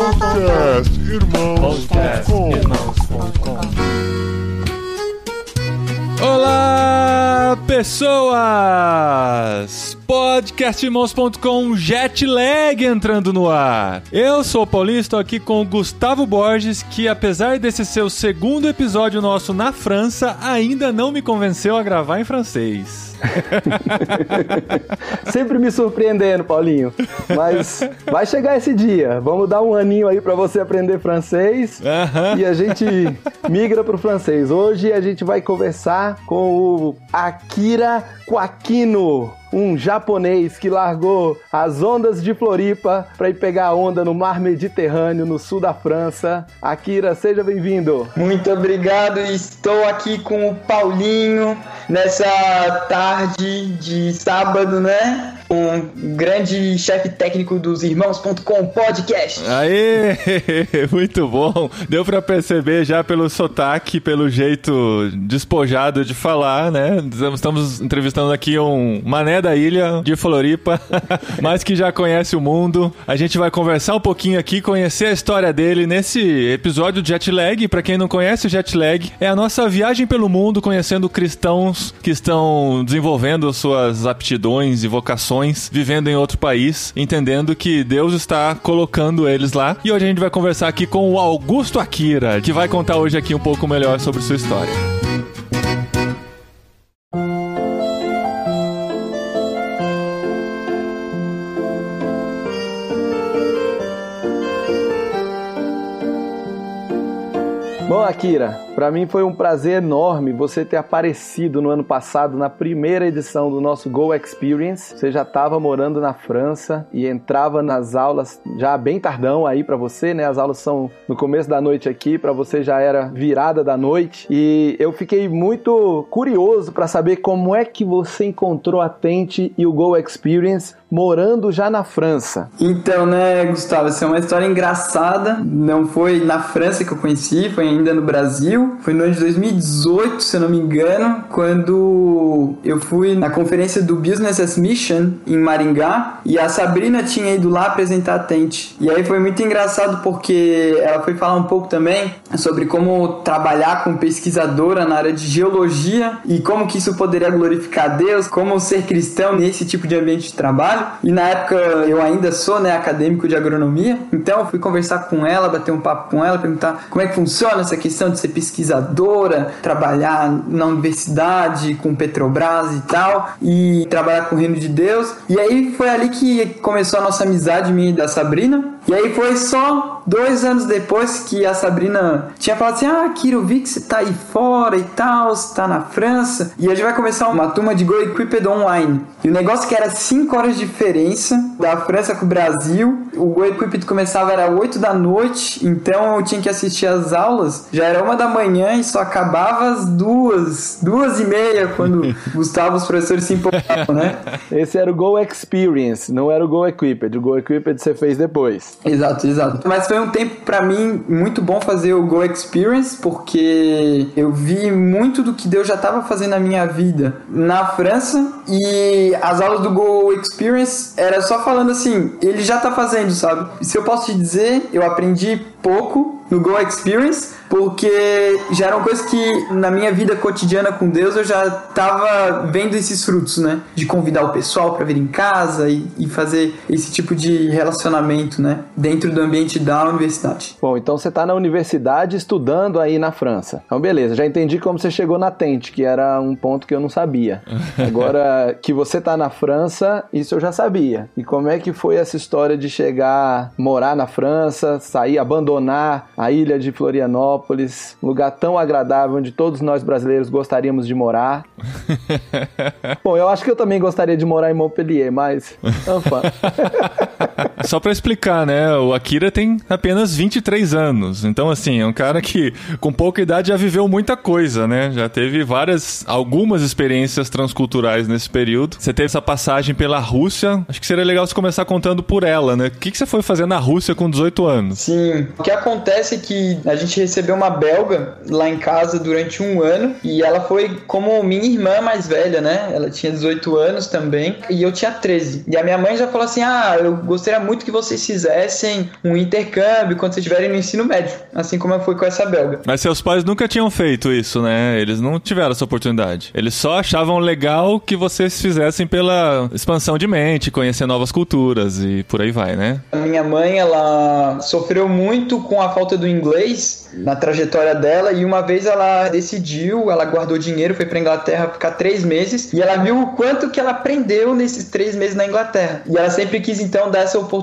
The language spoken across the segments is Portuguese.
Podcast Irmãos.com Olá, pessoas! Podcastirmãos.com Jetlag entrando no ar. Eu sou o Paulinho, estou aqui com o Gustavo Borges, que apesar desse ser o segundo episódio nosso na França, ainda não me convenceu a gravar em francês. Sempre me surpreendendo, Paulinho. Mas vai chegar esse dia. Vamos dar um aninho aí para você aprender francês Aham. e a gente migra pro francês. Hoje a gente vai conversar com o Akira Kwakino, um japonês que largou as ondas de Floripa para ir pegar a onda no mar Mediterrâneo, no sul da França. Akira, seja bem-vindo. Muito obrigado, estou aqui com o Paulinho nessa tarde de sábado, né? Um grande chefe técnico dos Irmãos.com podcast. Aê, muito bom. Deu pra perceber já pelo sotaque, pelo jeito despojado de falar, né? Estamos entrevistando aqui um mané da ilha de Floripa, mas que já conhece o mundo. A gente vai conversar um pouquinho aqui, conhecer a história dele nesse episódio de Jetlag. Pra quem não conhece, o Jetlag é a nossa viagem pelo mundo conhecendo cristãos que estão desenvolvendo suas aptidões e vocações, vivendo em outro país, entendendo que Deus está colocando eles lá. E hoje a gente vai conversar aqui com o Augusto Akira, que vai contar hoje aqui um pouco melhor sobre sua história. Bom, Akira, para mim foi um prazer enorme você ter aparecido no ano passado na primeira edição do nosso Go Experience. Você já estava morando na França e entrava nas aulas já bem tardão aí para você, né? As aulas são no começo da noite aqui, para você já era virada da noite. E eu fiquei muito curioso para saber como é que você encontrou a Tente e o Go Experience morando já na França. Então, né, Gustavo, essa é uma história engraçada. Não foi na França que eu conheci, foi ainda no Brasil. Foi no ano de 2018, se eu não me engano, quando eu fui na conferência do Business as Mission em Maringá e a Sabrina tinha ido lá apresentar a Tente. E aí foi muito engraçado porque ela foi falar um pouco também sobre como trabalhar com pesquisadora na área de geologia e como que isso poderia glorificar Deus, como ser cristão nesse tipo de ambiente de trabalho. E na época eu ainda sou, né, acadêmico de agronomia, então eu fui conversar com ela, bater um papo com ela, perguntar como é que funciona essa questão de ser pesquisadora, trabalhar na universidade com Petrobras e tal, e trabalhar com o reino de Deus. E aí foi ali que começou a nossa amizade minha e da Sabrina. E aí foi só dois anos depois que a Sabrina tinha falado assim: Ah, Kiro, vi que você tá aí fora e tal, você tá na França. E a gente vai começar uma turma de Go Equipped Online. E o negócio que era 5 horas de diferença da França com o Brasil. O Go Equipped começava era 8 da noite, então eu tinha que assistir as aulas. Já era uma da manhã e só acabava às duas, duas e meia, quando Gustavo, os professores se empolgavam, né? Esse era o Go Experience, não era o Go Equipped. O Go Equipped você fez depois. Exato, exato. Mas foi um tempo pra mim muito bom fazer o Go Experience, porque eu vi muito do que Deus já estava fazendo na minha vida na França e as aulas do Go Experience era só falando assim, ele já tá fazendo, sabe? Se eu posso te dizer, eu aprendi pouco no Go Experience, porque já eram coisas que na minha vida cotidiana com Deus eu já tava vendo esses frutos, né? De convidar o pessoal para vir em casa e, e fazer esse tipo de relacionamento, né? Dentro do ambiente da universidade. Bom, então você está na universidade estudando aí na França. Então, beleza, já entendi como você chegou na Tente, que era um ponto que eu não sabia. Agora, que você está na França, isso eu já sabia. E como é que foi essa história de chegar, morar na França, sair, abandonar a ilha de Florianópolis, um lugar tão agradável onde todos nós brasileiros gostaríamos de morar? Bom, eu acho que eu também gostaria de morar em Montpellier, mas. Enfin. Só pra explicar, né? O Akira tem apenas 23 anos. Então, assim, é um cara que com pouca idade já viveu muita coisa, né? Já teve várias, algumas experiências transculturais nesse período. Você teve essa passagem pela Rússia. Acho que seria legal você começar contando por ela, né? O que, que você foi fazer na Rússia com 18 anos? Sim, o que acontece é que a gente recebeu uma belga lá em casa durante um ano e ela foi como minha irmã mais velha, né? Ela tinha 18 anos também e eu tinha 13. E a minha mãe já falou assim: "Ah, eu gostaria muito que vocês fizessem um intercâmbio quando vocês estiverem no ensino médio, assim como foi com essa belga". Mas seus pais nunca tinham feito isso, né? Eles não tiveram essa oportunidade. Eles só achavam legal que vocês fizessem pela expansão de mente, conhecer novas culturas e por aí vai, né? A minha mãe, ela sofreu muito com a falta do inglês na trajetória dela e uma vez ela decidiu, ela guardou dinheiro, foi pra Inglaterra ficar três meses e ela viu o quanto que ela aprendeu nesses três meses na Inglaterra. E ela sempre quis então dar essa oportunidade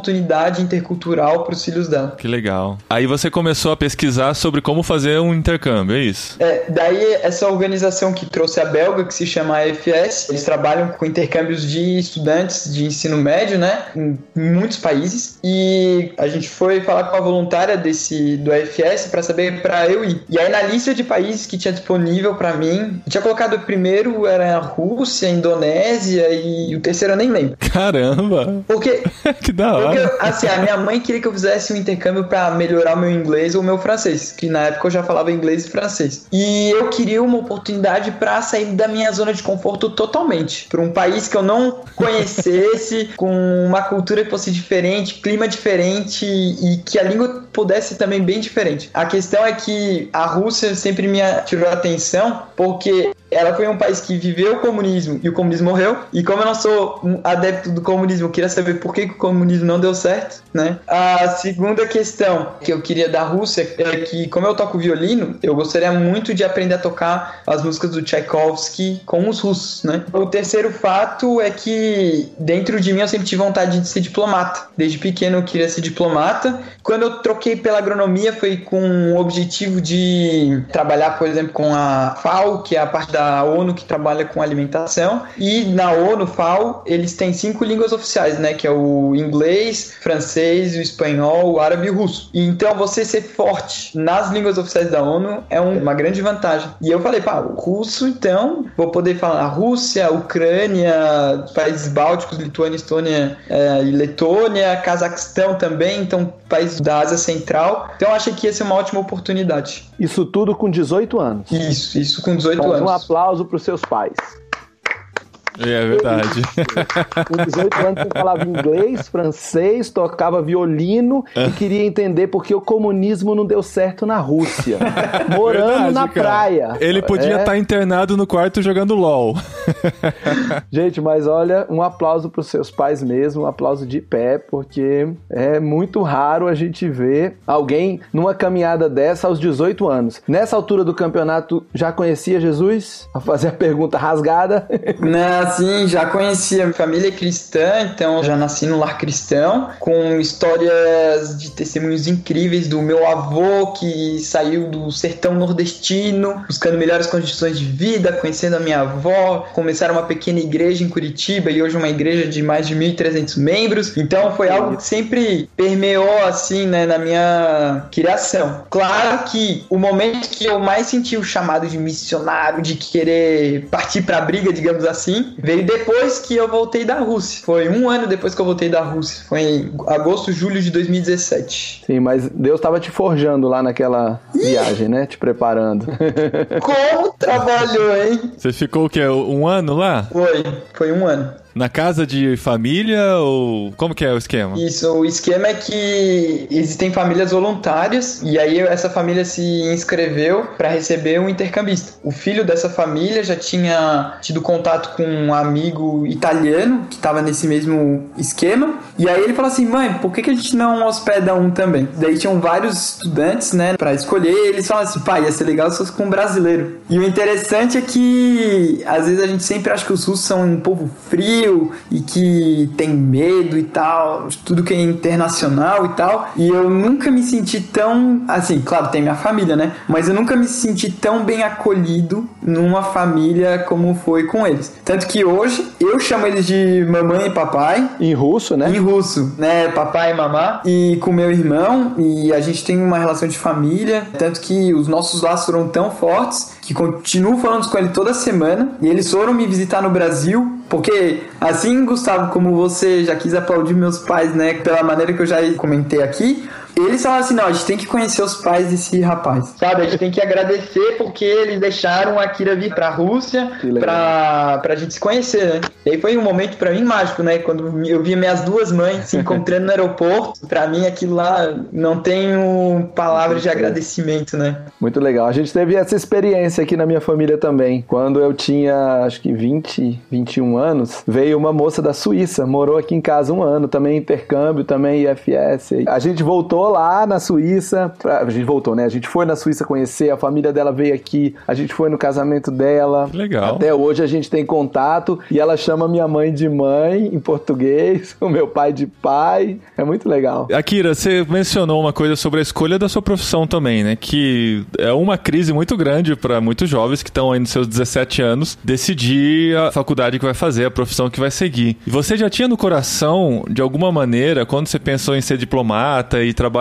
intercultural pros filhos dela. Que legal. Aí você começou a pesquisar sobre como fazer um intercâmbio, é isso? É, daí essa organização que trouxe a belga, que se chama AFS, eles trabalham com intercâmbios de estudantes de ensino médio, né, em muitos países. E a gente foi falar com a voluntária desse do AFS para saber para eu ir. E aí na lista de países que tinha disponível para mim, tinha colocado o primeiro era a Rússia, a Indonésia e o terceiro eu nem lembro. Caramba. Porque que da hora. Porque, assim, a minha mãe queria que eu fizesse um intercâmbio para melhorar o meu inglês ou o meu francês, que na época eu já falava inglês e francês. E eu queria uma oportunidade para sair da minha zona de conforto totalmente, para um país que eu não conhecesse, com uma cultura que fosse diferente, clima diferente e que a língua pudesse também bem diferente. A questão é que a Rússia sempre me tirou atenção porque ela foi um país que viveu o comunismo e o comunismo morreu. E como eu não sou um adepto do comunismo, eu queria saber por que, que o comunismo não deu certo, né? A segunda questão que eu queria da Rússia é que, como eu toco violino, eu gostaria muito de aprender a tocar as músicas do Tchaikovsky com os russos, né? O terceiro fato é que dentro de mim eu sempre tive vontade de ser diplomata. Desde pequeno eu queria ser diplomata. Quando eu troquei pela agronomia foi com o objetivo de trabalhar, por exemplo, com a FAO, que é a parte da ONU que trabalha com alimentação. E na ONU, FAO, eles têm cinco línguas oficiais, né? Que é o inglês, francês, o espanhol, o árabe e o russo. E então você ser forte nas línguas oficiais da ONU é um, uma grande vantagem. E eu falei, pá, o russo, então, vou poder falar Rússia, Ucrânia, países bálticos, Lituânia, Estônia é, e Letônia, Cazaquistão também, então países da Ásia Central. Então eu achei que ia ser uma ótima oportunidade. Isso tudo com 18 anos. Isso, isso com 18 Mas anos. Um aplauso para os seus pais. É verdade. Com 18 anos você falava inglês, francês, tocava violino e queria entender por que o comunismo não deu certo na Rússia. Morando Verdade, na cara. praia. Ele podia É. estar internado no quarto jogando LOL. Gente, mas olha, um aplauso para os seus pais mesmo, um aplauso de pé, porque é muito raro a gente ver alguém numa caminhada dessa aos 18 anos. Nessa altura do campeonato, já conhecia Jesus? A fazer a pergunta rasgada. Né, assim, já conhecia a família cristã, então já nasci no lar cristão, com histórias de testemunhos incríveis do meu avô que saiu do sertão nordestino, buscando melhores condições de vida, conhecendo a minha avó, começaram uma pequena igreja em Curitiba e hoje uma igreja de mais de 1.300 membros. Então foi algo que sempre permeou assim, né, na minha criação. Claro que o momento que eu mais senti o chamado de missionário, de querer partir pra briga, digamos assim, veio depois que eu voltei da Rússia. Foi um ano depois que eu voltei da Rússia. Foi em agosto, julho de 2017. Sim, mas Deus estava te forjando lá naquela viagem, né? Te preparando. Como trabalhou, hein? Você ficou o quê? Um ano lá? Foi, foi um ano. Na casa de família ou como que é o esquema? Isso, o esquema é que existem famílias voluntárias e aí essa família se inscreveu para receber um intercambista. O filho dessa família já tinha tido contato com um amigo italiano que estava nesse mesmo esquema e aí ele falou assim: "Mãe, por que, que a gente não hospeda um também?". Daí tinham vários estudantes, né, para escolher. E eles falaram assim: "Pai, ia ser legal se fosse com um brasileiro". E o interessante é que às vezes a gente sempre acha que os russos são um povo frio e que tem medo e tal, tudo que é internacional e tal. E eu nunca me senti tão. Assim, claro, tem minha família, né? Mas eu nunca me senti tão bem acolhido numa família como foi com eles. Tanto que hoje eu chamo eles de mamãe e papai. em russo, né? Em russo, né? Papai e mamá. E com meu irmão. E a gente tem uma relação de família. Tanto que os nossos laços foram tão fortes que continuo falando com ele toda semana. E eles foram me visitar no Brasil. Porque, assim, Gustavo, como você já quis aplaudir meus pais, né? Pela maneira que eu já comentei aqui. Eles falaram assim: não, a gente tem que conhecer os pais desse rapaz. Sabe? A gente tem que agradecer porque eles deixaram a Kira vir pra Rússia pra, pra gente se conhecer, né? E aí foi um momento pra mim mágico, né? Quando eu vi minhas duas mães se encontrando no aeroporto, pra mim aquilo lá não tenho palavras de agradecimento, né? Muito legal. A gente teve essa experiência aqui na minha família também. Quando eu tinha, acho que 20, 21 anos, veio uma moça da Suíça, morou aqui em casa um ano, também intercâmbio, também IFS. A gente voltou lá na Suíça, a gente voltou, né? A gente foi na Suíça conhecer, a família dela veio aqui, a gente foi no casamento dela. Legal. Até hoje a gente tem contato e ela chama minha mãe de mãe em português, o meu pai de pai. É muito legal. Akira, você mencionou uma coisa sobre a escolha da sua profissão também, né? Que é uma crise muito grande para muitos jovens que estão aí nos seus 17 anos decidir a faculdade que vai fazer, a profissão que vai seguir. E você já tinha no coração, de alguma maneira, quando você pensou em ser diplomata e trabalhar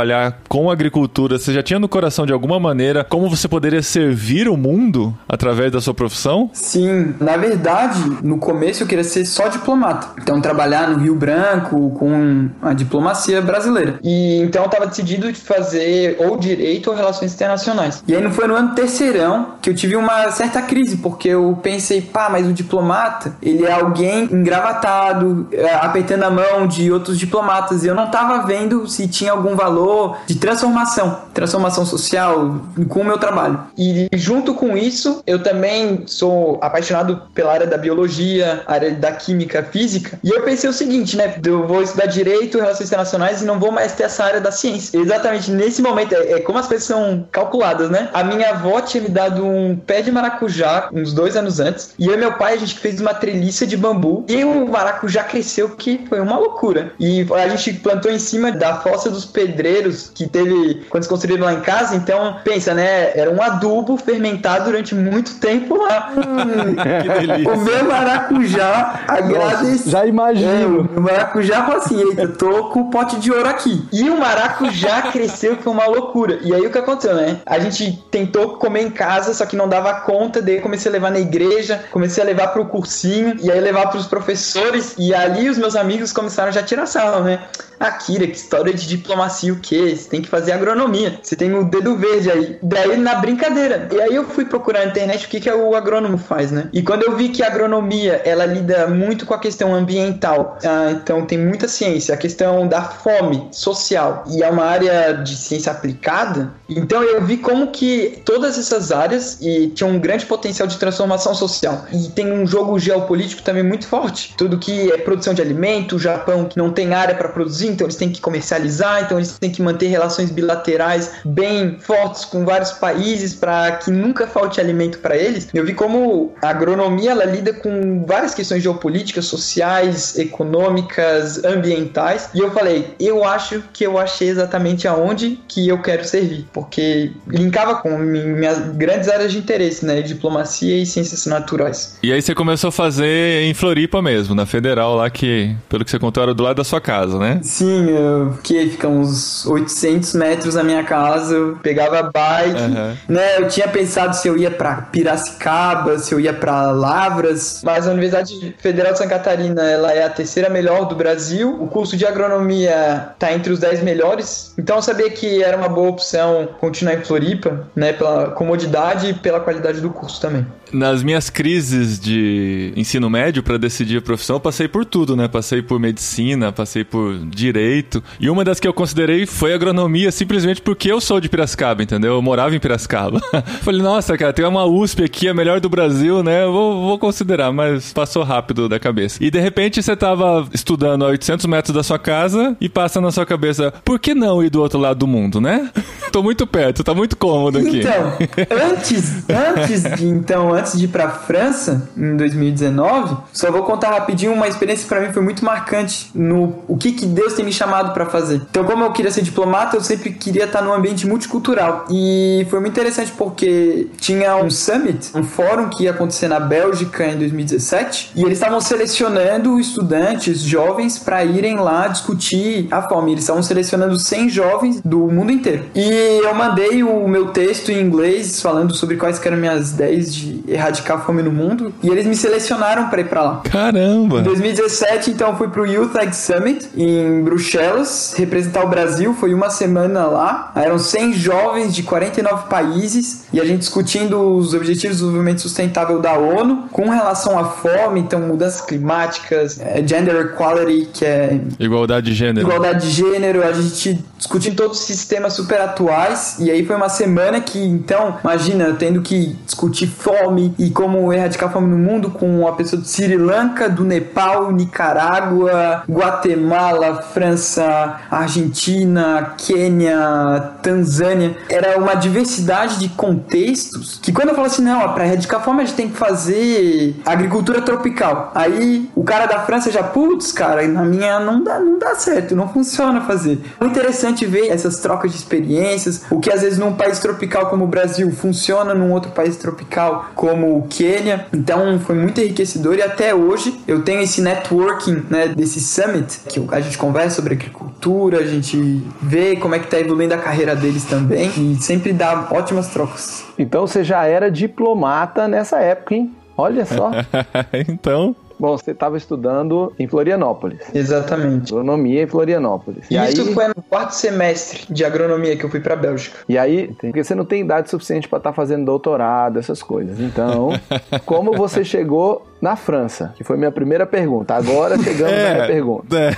com agricultura, você já tinha no coração de alguma maneira como você poderia servir o mundo através da sua profissão? Sim, na verdade, no começo eu queria ser só diplomata. Então trabalhar no Rio Branco com a diplomacia brasileira. E então eu tava decidido de fazer ou direito ou relações internacionais. E aí não foi no ano terceirão que eu tive uma certa crise, porque eu pensei, pá, mas o diplomata, ele é alguém engravatado, é, apertando a mão de outros diplomatas, e eu não tava vendo se tinha algum valor de transformação, transformação social com o meu trabalho. E junto com isso, eu também sou apaixonado pela área da biologia, área da química, física, e eu pensei o seguinte, né, eu vou estudar direito, relações internacionais e não vou mais ter essa área da ciência. Exatamente nesse momento, é, é como as coisas são calculadas, né? A minha avó tinha me dado um pé de maracujá uns dois anos antes, e eu e meu pai, a gente fez uma treliça de bambu, e o maracujá cresceu, que foi uma loucura. E a gente plantou em cima da fossa dos pedreiros que teve quando se construíram lá em casa, então, pensa, né? Era um adubo fermentado durante muito tempo lá. que delícia. O meu maracujá agradeceu. Já imagino. É, o maracujá falou assim: eita, tô com o pote de ouro aqui. E o maracujá cresceu, que foi uma loucura. E aí o que aconteceu, né? A gente tentou comer em casa, só que não dava conta, daí comecei a levar na igreja, comecei a levar pro cursinho, e aí levar pros professores, e ali os meus amigos começaram já a tirar sarro, né? Akira, que história de diplomacia o quê? Você tem que fazer agronomia. Você tem o dedo verde aí. Daí na brincadeira. E aí eu fui procurar na internet o que, que o agrônomo faz, né? E quando eu vi que a agronomia, ela lida muito com a questão ambiental. Ah, então tem muita ciência. A questão da fome social. E é uma área de ciência aplicada. Então eu vi como que todas essas áreas e tinham um grande potencial de transformação social. E tem um jogo geopolítico também muito forte. Tudo que é produção de alimento, o Japão que não tem área para produzir, então eles têm que comercializar, então eles têm que manter relações bilaterais bem fortes com vários países para que nunca falte alimento para eles. Eu vi como a agronomia ela lida com várias questões geopolíticas, sociais, econômicas, ambientais. E eu falei, eu acho que eu achei exatamente aonde que eu quero servir, porque linkava com minhas grandes áreas de interesse, né, diplomacia e ciências naturais. E aí você começou a fazer em Floripa mesmo, na Federal lá que, pelo que você contou, era do lado da sua casa, né? Sim, eu fiquei fica uns 800 metros da minha casa, eu pegava bike, Uhum. né? Eu tinha pensado se eu ia pra Piracicaba, se eu ia pra Lavras, mas a Universidade Federal de Santa Catarina, ela é a terceira melhor do Brasil. O curso de agronomia tá entre os 10 melhores. Então eu sabia que era uma boa opção continuar em Floripa, né, pela comodidade e pela qualidade do curso também. Nas minhas crises de ensino médio para decidir a profissão, eu passei por tudo, né? Passei por medicina, passei por direito. E uma das que eu considerei foi agronomia, simplesmente porque eu sou de Piracicaba, entendeu? Eu morava em Piracicaba. Falei, nossa, cara, tem uma USP aqui, a melhor do Brasil, né? Eu vou, vou considerar, mas passou rápido da cabeça. E de repente você tava estudando a 800 metros da sua casa e passa na sua cabeça, por que não ir do outro lado do mundo, né? Tô muito perto, tá muito cômodo aqui. Então, antes, antes de então, antes de ir pra França em 2019, só vou contar rapidinho uma experiência que para mim foi muito marcante no o que que Deus tem me chamado para fazer. Então, como eu queria ser diplomata, eu sempre queria estar num ambiente multicultural e foi muito interessante porque tinha um summit, um fórum que ia acontecer na Bélgica em 2017 e eles estavam selecionando estudantes jovens para irem lá discutir a fome. Eles estavam selecionando 100 jovens do mundo inteiro. E eu mandei o meu texto em inglês falando sobre quais eram minhas ideias de erradicar a fome no mundo e eles me selecionaram para ir para lá. Caramba! Em 2017, então, fui pro Youth Ag Summit em Bruxelas, representar o Brasil Brasil, foi uma semana lá. Eram 100 jovens de 49 países e a gente discutindo os objetivos de desenvolvimento sustentável da ONU com relação à fome, então mudanças climáticas, é, gender equality, que é igualdade de gênero. Igualdade de gênero, a gente discutindo todos os sistemas super atuais e aí foi uma semana que então, imagina, tendo que discutir fome e como erradicar fome no mundo com a pessoa de Sri Lanka, do Nepal, Nicarágua, Guatemala, França, Argentina, Quênia, Tanzânia. Era uma diversidade de contextos que quando eu falo assim, não, para erradicar a fome a gente tem que fazer agricultura tropical. Aí o cara da França já, putz, cara, na minha não dá, não dá certo, não funciona fazer. É interessante ver essas trocas de experiências, o que às vezes num país tropical como o Brasil funciona num outro país tropical como o Quênia. Então foi muito enriquecedor e até hoje eu tenho esse networking, né, desse summit que a gente conversa sobre agricultura, a gente vê como é que tá evoluindo a carreira deles também e sempre dá ótimas trocas. Então você já era diplomata nessa época, hein? Olha só. então, Bom, você estava estudando em Florianópolis. Exatamente. Agronomia em Florianópolis. E Isso aí... foi no quarto semestre de agronomia que eu fui para Bélgica. E aí, porque você não tem idade suficiente para estar tá fazendo doutorado, essas coisas. Então, como você chegou na França? Que foi minha primeira pergunta. Agora chegamos é, na minha pergunta. É.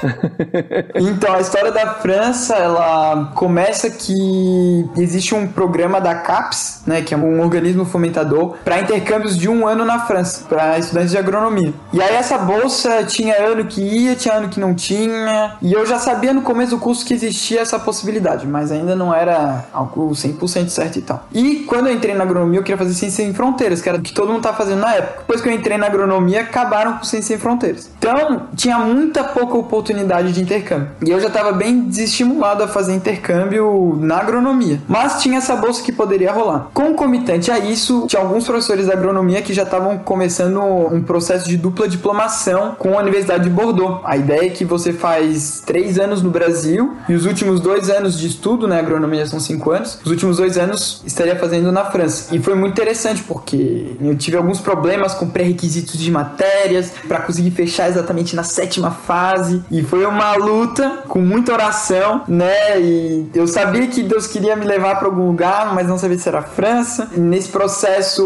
então, a história da França, ela começa que existe um programa da CAPES, né, que é um organismo fomentador, para intercâmbios de um ano na França, para estudantes de agronomia. E aí essa bolsa tinha ano que ia, tinha ano que não tinha, e eu já sabia no começo do curso que existia essa possibilidade, mas ainda não era algo 100% certo e tal. E quando eu entrei na agronomia, eu queria fazer ciência sem fronteiras, que era o que todo mundo tá fazendo na época. Depois que eu entrei na agronomia, agronomia acabaram com Ciência Sem Fronteiras. Então, tinha muita pouca oportunidade de intercâmbio. E eu já estava bem desestimulado a fazer intercâmbio na agronomia. Mas tinha essa bolsa que poderia rolar. Concomitante a isso, tinha alguns professores da agronomia que já estavam começando um processo de dupla diplomação com a Universidade de Bordeaux. A ideia é que você faz três anos no Brasil e os últimos dois anos de estudo, né? Agronomia são cinco anos. Os últimos dois anos estaria fazendo na França. E foi muito interessante porque eu tive alguns problemas com pré-requisitos de matérias para conseguir fechar exatamente na sétima fase. E foi uma luta com muita oração, né? E eu sabia que Deus queria me levar para algum lugar, mas não sabia se era França. E nesse processo,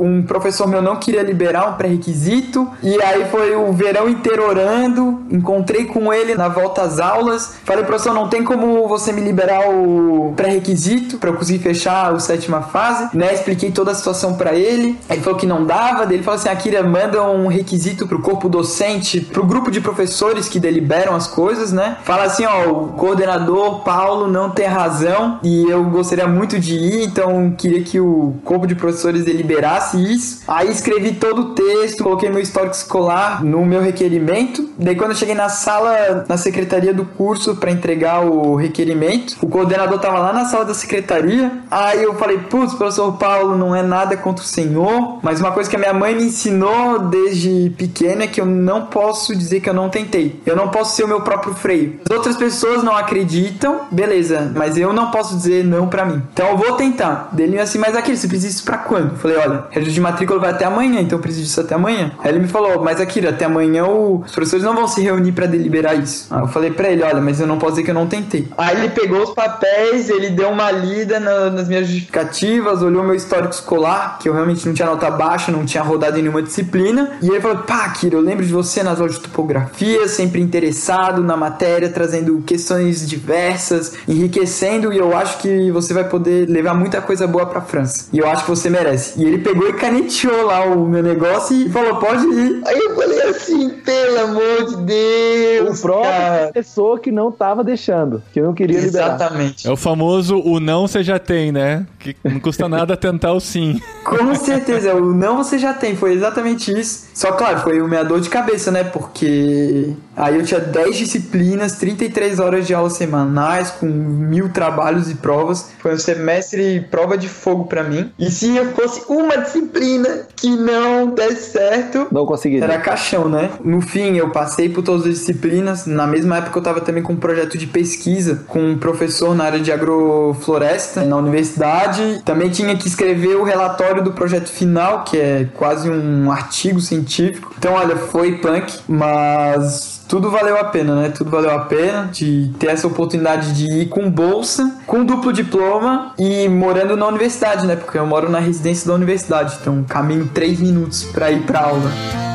um professor meu não queria liberar um pré-requisito. E aí foi o verão inteiro orando. Encontrei com ele na volta às aulas. Falei, professor, não tem como você me liberar o pré-requisito para eu conseguir fechar a sétima fase, né? Expliquei toda a situação para ele. Ele falou que não dava. Ele falou assim: Akira, manda um requisito para o corpo docente, para o grupo de professores que deliberam as coisas, né? Fala assim, ó, o coordenador Paulo não tem razão e eu gostaria muito de ir, então queria que o corpo de professores deliberasse isso. Aí escrevi todo o texto, coloquei meu histórico escolar no meu requerimento. Daí quando eu cheguei na sala, na secretaria do curso para entregar o requerimento, o coordenador tava lá na sala da secretaria. Aí eu falei, putz, professor Paulo, não é nada contra o senhor, mas uma coisa que a minha mãe me ensinou desde pequena que eu não posso dizer que eu não tentei. Eu não posso ser o meu próprio freio. As outras pessoas não acreditam, beleza, mas eu não posso dizer não para mim. Então eu vou tentar. Dele assim, mas aqui, você precisa disso pra quando? Eu falei, olha, registro de matrícula vai até amanhã, então eu preciso disso até amanhã. Aí ele me falou, mas aqui, até amanhã os professores não vão se reunir para deliberar isso. Aí eu falei para ele, olha, mas eu não posso dizer que eu não tentei. Aí ele pegou os papéis, ele deu uma lida na, nas minhas justificativas, olhou meu histórico escolar, que eu realmente não tinha nota baixa, não tinha rodado em nenhuma disciplina, e ele falou: pá, Kira, eu lembro de você nas aulas de topografia, sempre interessado na matéria, trazendo questões diversas, enriquecendo, e eu acho que você vai poder levar muita coisa boa pra França. E eu acho que você merece. E ele pegou e caneteou lá o meu negócio e falou: pode ir. Aí eu falei assim: pelo amor de Deus. O próprio cara. professor que não tava deixando, que não queria liberar. Exatamente. É o famoso: o não você já tem, né? Que não custa nada tentar o sim. Com certeza, o não você já tem, foi exatamente isso. Só claro, foi uma dor de cabeça, né? Porque aí eu tinha 10 disciplinas, 33 horas de aulas semanais, com mil trabalhos e provas. Foi um semestre prova de fogo para mim. E se eu fosse uma disciplina que não desse certo, não consegui. Era caixão, né? No fim, eu passei por todas as disciplinas. Na mesma época, eu tava também com um projeto de pesquisa com um professor na área de agrofloresta na universidade. Também tinha que escrever o relatório do projeto final, que é quase um artigo científico. Então, olha, foi punk, mas tudo valeu a pena, né? Tudo valeu a pena de ter essa oportunidade de ir com bolsa, com duplo diploma e morando na universidade, né? Porque eu moro na residência da universidade, então caminho três minutos para ir para aula.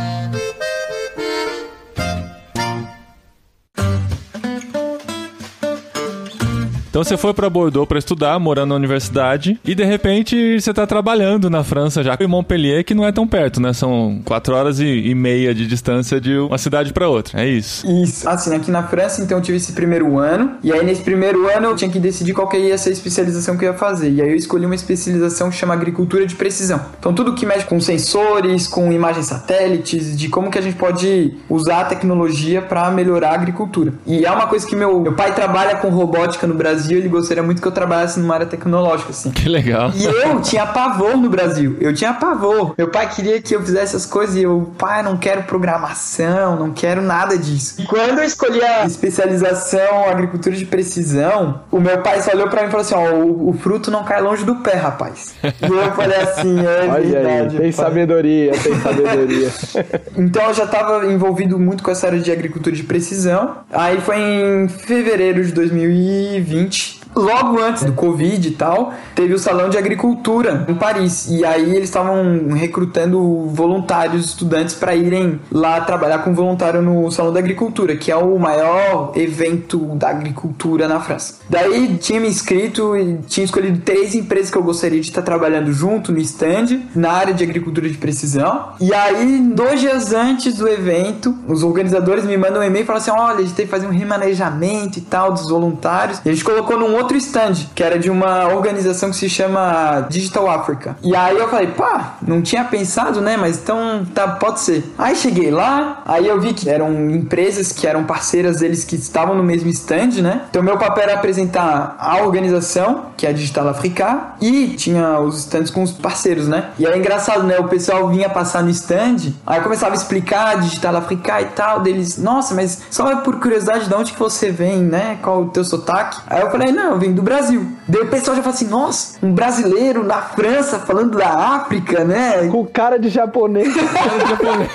Então você foi para Bordeaux para estudar, morando na universidade, e de repente você tá trabalhando na França já em Montpellier, que não é tão perto, né? São quatro horas e, meia de distância de uma cidade para outra. É isso. Isso. Assim, aqui na França, então eu tive esse primeiro ano, e aí nesse primeiro ano eu tinha que decidir qual que ia ser a especialização que eu ia fazer. E aí eu escolhi uma especialização que chama agricultura de precisão. Então tudo que mexe com sensores, com imagens satélites, de como que a gente pode usar a tecnologia para melhorar a agricultura. E é uma coisa que meu, meu pai trabalha com robótica no Brasil Brasil, ele gostaria muito que eu trabalhasse numa área tecnológica, assim. Que legal. E eu tinha pavor no Brasil. Eu tinha pavor. Meu pai queria que eu fizesse essas coisas e eu, pai, não quero programação, não quero nada disso. E quando eu escolhi a especialização agricultura de precisão, o meu pai só olhou pra mim e falou assim: ó, o, o fruto não cai longe do pé, rapaz. E eu falei assim: é Olha verdade. aí, tem pai. sabedoria, tem sabedoria. Então eu já estava envolvido muito com essa área de agricultura de precisão. Aí foi em fevereiro de 2020. Logo antes do Covid e tal, teve o Salão de Agricultura em Paris. E aí eles estavam recrutando voluntários, estudantes, para irem lá trabalhar com voluntário no Salão da Agricultura, que é o maior evento da agricultura na França. Daí tinha me inscrito e tinha escolhido três empresas que eu gostaria de estar trabalhando junto no stand, na área de agricultura de precisão. E aí, dois dias antes do evento, os organizadores me mandam um e-mail e falam assim: olha, a gente tem que fazer um remanejamento e tal dos voluntários. E a gente colocou num outro stand, que era de uma organização que se chama Digital Africa. E aí eu falei, pá, não tinha pensado, né? Mas então tá, pode ser. Aí cheguei lá, aí eu vi que eram empresas que eram parceiras deles que estavam no mesmo stand, né? Então meu papel era apresentar a organização, que é a Digital Africa, e tinha os stands com os parceiros, né? E era engraçado, né? O pessoal vinha passar no stand, aí começava a explicar a Digital Africa e tal, deles, nossa, mas só por curiosidade de onde que você vem, né? Qual o teu sotaque? Aí eu falei, não, venho do Brasil. Daí o pessoal já fala assim, nossa, um brasileiro na França falando da África, né? Com cara de japonês.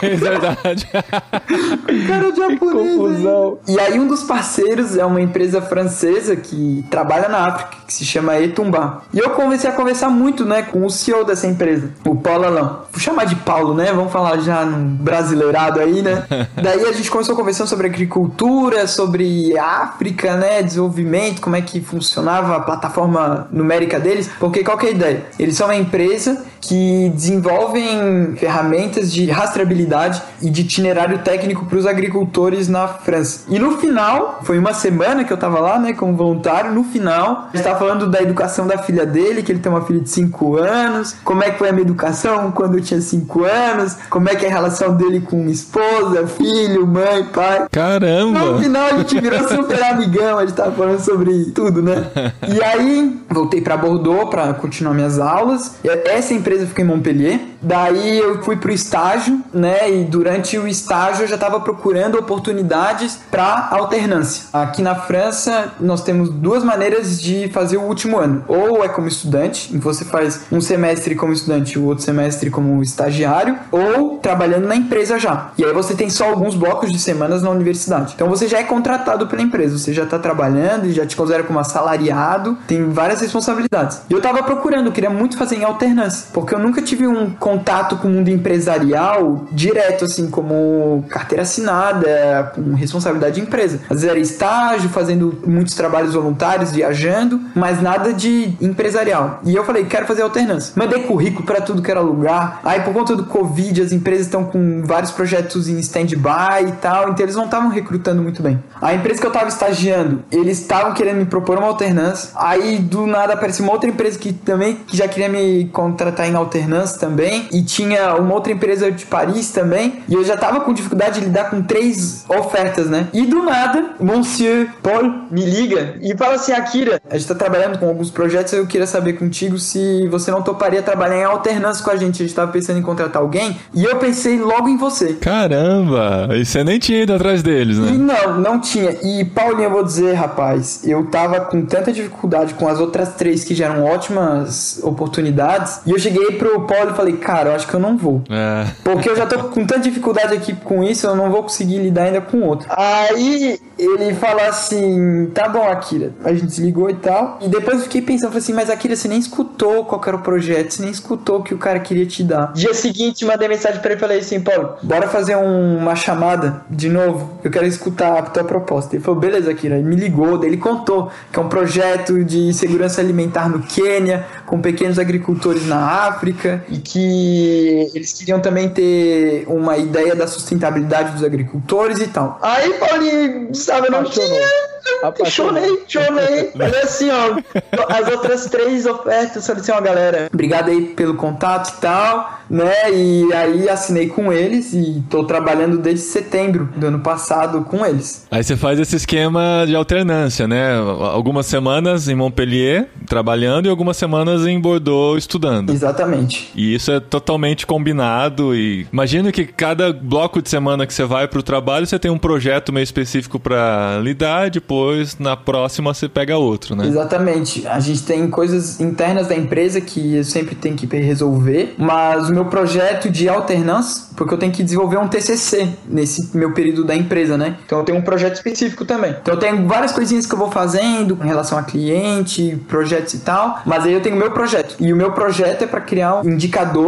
É verdade. Cara de japonês. confusão. aí. E aí um dos parceiros é uma empresa francesa que trabalha na África, que se chama Etumba. E eu comecei a conversar muito, né, com o CEO dessa empresa, o Paulo Alão. Vou chamar de Paulo, né? Vamos falar já num brasileirado aí, né? Daí a gente começou conversando sobre agricultura, sobre África, né, desenvolvimento, como é que funcionava a plataforma numérica deles, porque qual que é a ideia? Eles são uma empresa que desenvolvem ferramentas de rastreabilidade e de itinerário técnico para os agricultores na França. E no final, foi uma semana que eu tava lá, né, como voluntário, no final, a gente tava falando da educação da filha dele, que ele tem uma filha de 5 anos, como é que foi a minha educação quando eu tinha 5 anos, como é que é a relação dele com esposa, filho, mãe, pai. Caramba! No final a gente virou super amigão, a gente tava falando sobre tudo, né? E aí voltei pra Bordeaux pra continuar minhas aulas. Essa empresa fica em Montpellier. Daí eu fui pro estágio, né? E durante o estágio eu já tava procurando oportunidades pra alternância. Aqui na França nós temos duas maneiras de fazer o último ano. Ou é como estudante, em que você faz um semestre como estudante o outro semestre como estagiário, ou trabalhando na empresa já. E aí você tem só alguns blocos de semanas na universidade. Então você já é contratado pela empresa, você já tá trabalhando e já te considera como assalariado, tem várias responsabilidades. E eu tava procurando, eu queria muito fazer em alternância, porque eu nunca tive um contato com o mundo empresarial direto, assim, como carteira assinada, com responsabilidade de empresa. Às vezes era estágio, fazendo muitos trabalhos voluntários, viajando, mas nada de empresarial. E eu falei, quero fazer alternância. Mandei currículo para tudo que era lugar. Aí, por conta do Covid, as empresas estão com vários projetos em stand-by e tal, então eles não estavam recrutando muito bem. A empresa que eu tava estagiando, eles estavam querendo me propor uma alternância. Aí, do nada, apareceu uma outra empresa que também que já queria me contratar em alternância também. E tinha uma outra empresa de Paris também. E eu já tava com dificuldade de lidar com três ofertas, né? E do nada, Monsieur Paul me liga e fala assim: Akira, a gente tá trabalhando com alguns projetos. Eu queria saber contigo se você não toparia trabalhar em alternância com a gente. A gente tava pensando em contratar alguém. E eu pensei logo em você. Caramba! E você nem tinha ido atrás deles, E né? não, não tinha. E Paulinho, eu vou dizer, rapaz, eu tava com tanta dificuldade com as outras três que já eram ótimas oportunidades. E eu cheguei pro Paulo e falei, cara. Cara, eu acho que eu não vou. É. Porque eu já tô com tanta dificuldade aqui com isso, eu não vou conseguir lidar ainda com outro. Aí ele fala assim: tá bom, Akira. A gente desligou e tal. E depois eu fiquei pensando, falei assim, mas Akira, você nem escutou qual era o projeto, você nem escutou o que o cara queria te dar. Dia seguinte, mandei mensagem pra ele e falei assim, Paulo, bora fazer um, uma chamada de novo. Eu quero escutar a tua proposta. Ele falou, beleza, Akira. Ele me ligou, daí ele contou que é um projeto de segurança alimentar no Quênia, com pequenos agricultores na África, e que eles queriam também ter uma ideia da sustentabilidade dos agricultores e tal. Aí, Paulinho, sabe, não tinha Chorei, chorei. Mas assim, ó, as outras três ofertas, falei assim, ó, galera, obrigado aí pelo contato e tal, né? E aí assinei com eles e tô trabalhando desde setembro do ano passado com eles. Aí você faz esse esquema de alternância, né? Algumas semanas em Montpellier trabalhando e algumas semanas em Bordeaux estudando. Exatamente. E isso é totalmente combinado e imagino que cada bloco de semana que você vai pro trabalho, você tem um projeto meio específico para lidar, depois na próxima você pega outro, né? Exatamente. A gente tem coisas internas da empresa que eu sempre tenho que resolver, mas o meu projeto de alternância, porque eu tenho que desenvolver um TCC nesse meu período da empresa, né? Então eu tenho um projeto específico também. Então eu tenho várias coisinhas que eu vou fazendo em relação a cliente, projetos e tal, mas aí eu tenho o meu projeto. E o meu projeto é para criar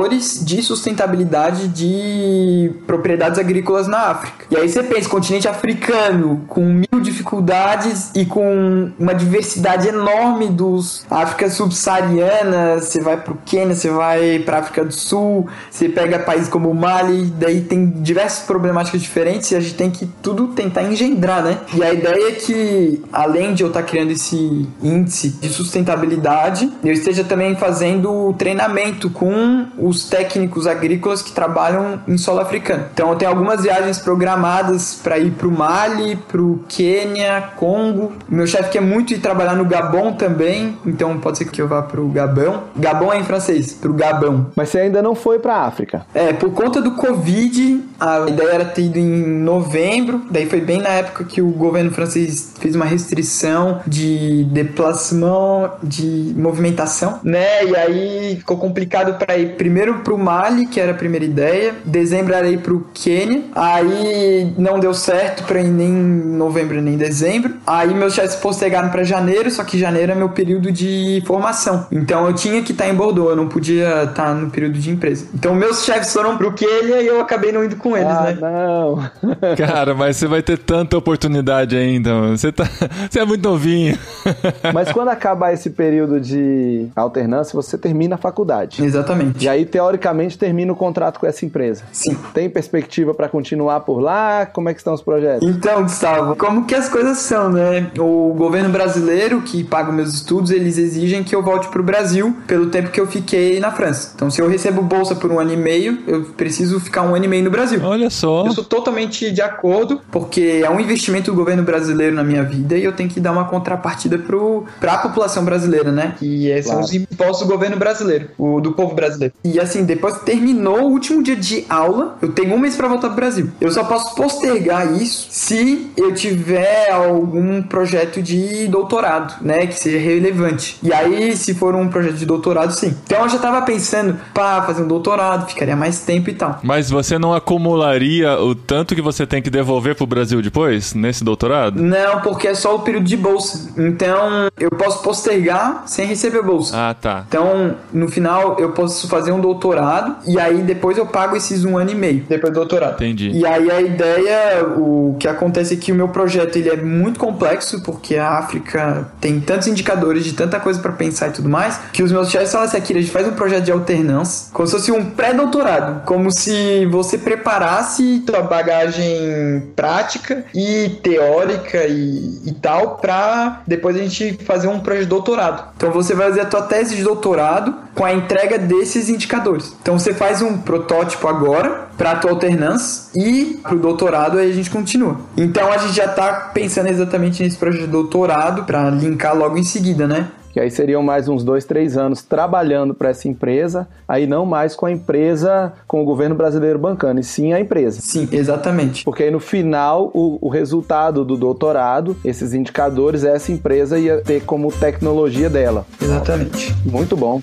de sustentabilidade de propriedades agrícolas na África. E aí você pensa, continente africano com mil dificuldades e com uma diversidade enorme dos África subsaariana, você vai pro Quênia, você vai pra África do Sul, você pega países como o Mali, daí tem diversas problemáticas diferentes e a gente tem que tudo tentar engendrar, né? E a ideia é que, além de eu estar tá criando esse índice de sustentabilidade, eu esteja também fazendo treinamento com os técnicos agrícolas que trabalham em solo africano. Então eu tenho algumas viagens programadas para ir pro Mali, pro Quênia, Congo. Meu chefe quer muito ir trabalhar no Gabão também, então pode ser que eu vá pro Gabão. Gabão é em francês, pro Gabão. Mas você ainda não foi pra África? É, por conta do Covid, a ideia era ter ido em novembro, daí foi bem na época que o governo francês fez uma restrição de deplacement, de movimentação, né? E aí ficou complicado para ir primeiro pro Mali, que era a primeira ideia, dezembro era ir pro Quênia, aí não deu certo para ir nem novembro nem dezembro, Aí meus chefes postergaram para janeiro, só que janeiro é meu período de formação. Então eu tinha que estar tá em Bordeaux, eu não podia estar tá no período de empresa. Então meus chefes foram pro Quênia e eu acabei não indo com eles, ah, né? Não. Cara, mas você vai ter tanta oportunidade ainda, mano. Você, tá... você é muito novinho. mas quando acabar esse período de alternância, você termina a faculdade. Exatamente. E aí, teoricamente, termina o contrato com essa empresa. Sim. Tem perspectiva para continuar por lá? Como é que estão os projetos? Então, Gustavo, como que as coisas são? né? O governo brasileiro que paga meus estudos, eles exigem que eu volte para o Brasil pelo tempo que eu fiquei na França. Então, se eu recebo bolsa por um ano e meio, eu preciso ficar um ano e meio no Brasil. Olha só. Eu sou totalmente de acordo, porque é um investimento do governo brasileiro na minha vida e eu tenho que dar uma contrapartida para a população brasileira, né? Que são claro. os impostos do governo brasileiro, o do povo brasileiro. E assim, depois terminou o último dia de aula, eu tenho um mês para voltar para o Brasil. Eu só posso postergar isso se eu tiver algum algum projeto de doutorado, né, que seja relevante. E aí, se for um projeto de doutorado, sim. Então eu já tava pensando, pá, fazer um doutorado, ficaria mais tempo e tal. Mas você não acumularia o tanto que você tem que devolver pro Brasil depois, nesse doutorado? Não, porque é só o período de bolsa. Então, eu posso postergar sem receber bolsa. Ah, tá. Então, no final, eu posso fazer um doutorado e aí depois eu pago esses um ano e meio depois do doutorado. Entendi. E aí a ideia, o que acontece é que o meu projeto ele é muito complexo, porque a África tem tantos indicadores de tanta coisa para pensar e tudo mais, que os meus chefes falam assim, aqui, a gente faz um projeto de alternância, como se fosse um pré-doutorado, como se você preparasse tua bagagem prática e teórica e, e tal, para depois a gente fazer um projeto de doutorado. Então você vai fazer a tua tese de doutorado com a entrega desses indicadores. Então você faz um protótipo agora para a tua alternância e para o doutorado aí a gente continua. Então a gente já está pensando exatamente nesse projeto de doutorado para linkar logo em seguida, né? que aí seriam mais uns dois, três anos trabalhando para essa empresa, aí não mais com a empresa, com o governo brasileiro bancando, e sim a empresa. Sim, exatamente. Porque aí no final, o, o resultado do doutorado, esses indicadores, essa empresa ia ter como tecnologia dela. Exatamente. Muito bom.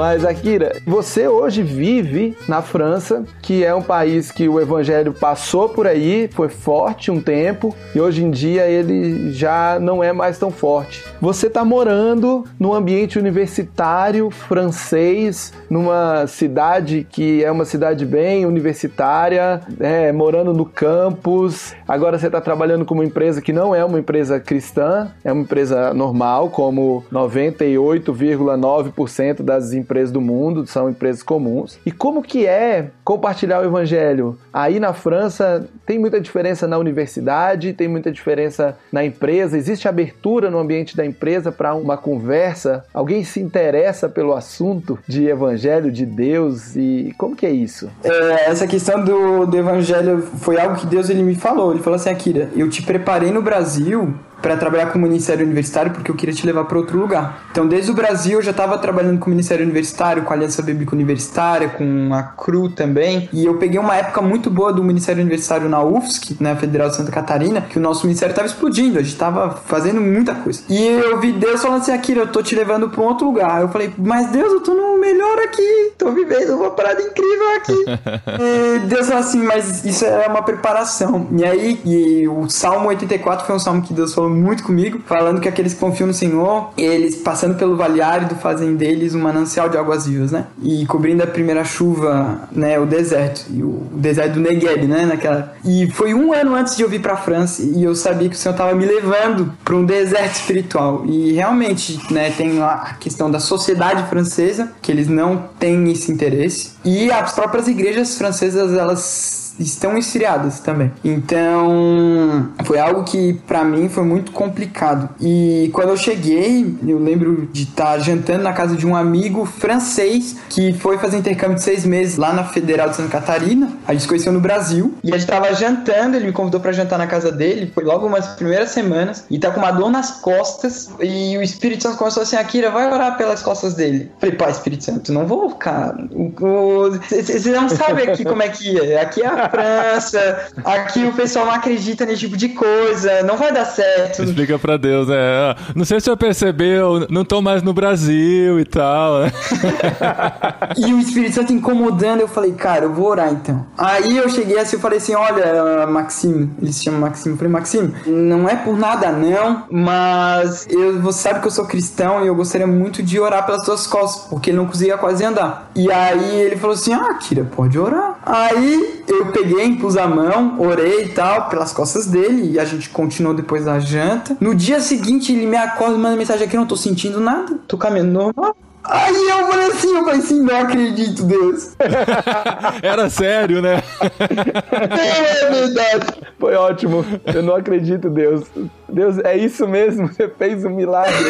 Mas, Akira, você hoje vive na França, que é um país que o evangelho passou por aí, foi forte um tempo, e hoje em dia ele já não é mais tão forte. Você está morando no ambiente universitário francês, numa cidade que é uma cidade bem universitária, é, morando no campus. Agora você está trabalhando com uma empresa que não é uma empresa cristã, é uma empresa normal, como 98,9% das empresas do mundo são empresas comuns. E como que é compartilhar o evangelho? Aí na França tem muita diferença na universidade, tem muita diferença na empresa, existe abertura no ambiente da empresa para uma conversa? Alguém se interessa pelo assunto de evangelho, de Deus e como que é isso? É, essa questão do, do evangelho foi algo que Deus ele me falou. Ele falou assim, Akira, eu te preparei no Brasil para trabalhar com o Ministério Universitário porque eu queria te levar para outro lugar. Então, desde o Brasil, eu já estava trabalhando com o Ministério Universitário, com a Aliança Bíblica Universitária, com a CRU também. E eu peguei uma época muito boa do Ministério Universitário na UFSC, na né, Federal de Santa Catarina, que o nosso ministério estava explodindo, a gente estava fazendo muita coisa. E eu vi Deus falando assim: Akira, eu tô te levando para um outro lugar. Eu falei, mas Deus, eu tô no melhor aqui, tô vivendo uma parada incrível aqui. e Deus falou assim: mas isso é uma preparação. E aí, e o Salmo 84 foi um salmo que Deus falou muito comigo, falando que aqueles que confiam no Senhor, eles passando pelo vale árido fazem deles um manancial de águas vivas, né? E cobrindo a primeira chuva, né, o deserto, e o deserto do Negev, né, naquela. E foi um ano antes de eu vir para França e eu sabia que o Senhor estava me levando para um deserto espiritual. E realmente, né, tem a questão da sociedade francesa, que eles não têm esse interesse, e as próprias igrejas francesas, elas estão esfriadas também. Então, foi algo que para mim foi muito complicado. E quando eu cheguei, eu lembro de estar jantando na casa de um amigo francês que foi fazer intercâmbio de seis meses lá na Federal de Santa Catarina. A gente se conheceu no Brasil e a gente tava jantando, ele me convidou para jantar na casa dele, foi logo umas primeiras semanas, e tá com uma dor nas costas e o Espírito Santo começou assim: Akira, vai orar pelas costas dele. Falei, pai, Espírito Santo, não vou, cara. Você não sabe aqui como é que é. Aqui é a França, aqui o pessoal não acredita nesse tipo de coisa, não vai dar certo. Explica pra Deus, né? Não sei se você percebeu, não tô mais no Brasil e tal, né? e o Espírito Santo incomodando, eu falei, cara, eu vou orar então. Aí eu cheguei assim, eu falei assim, olha, Maxime, ele se chama Maxime, eu falei, Maxime, não é por nada não, mas eu, você sabe que eu sou cristão e eu gostaria muito de orar pelas suas costas, porque ele não conseguia quase andar. E aí ele falou assim, ah, Kira, pode orar. Aí eu peguei, impus a mão, orei e tal, pelas costas dele, e a gente continuou depois da janta. No dia seguinte, ele me acorda e manda mensagem aqui, não tô sentindo nada, tô caminhando normal. Aí eu falei assim, eu falei assim, não acredito, Deus. Era sério, né? é verdade. Foi ótimo. Eu não acredito, Deus. Deus, é isso mesmo, você fez um milagre.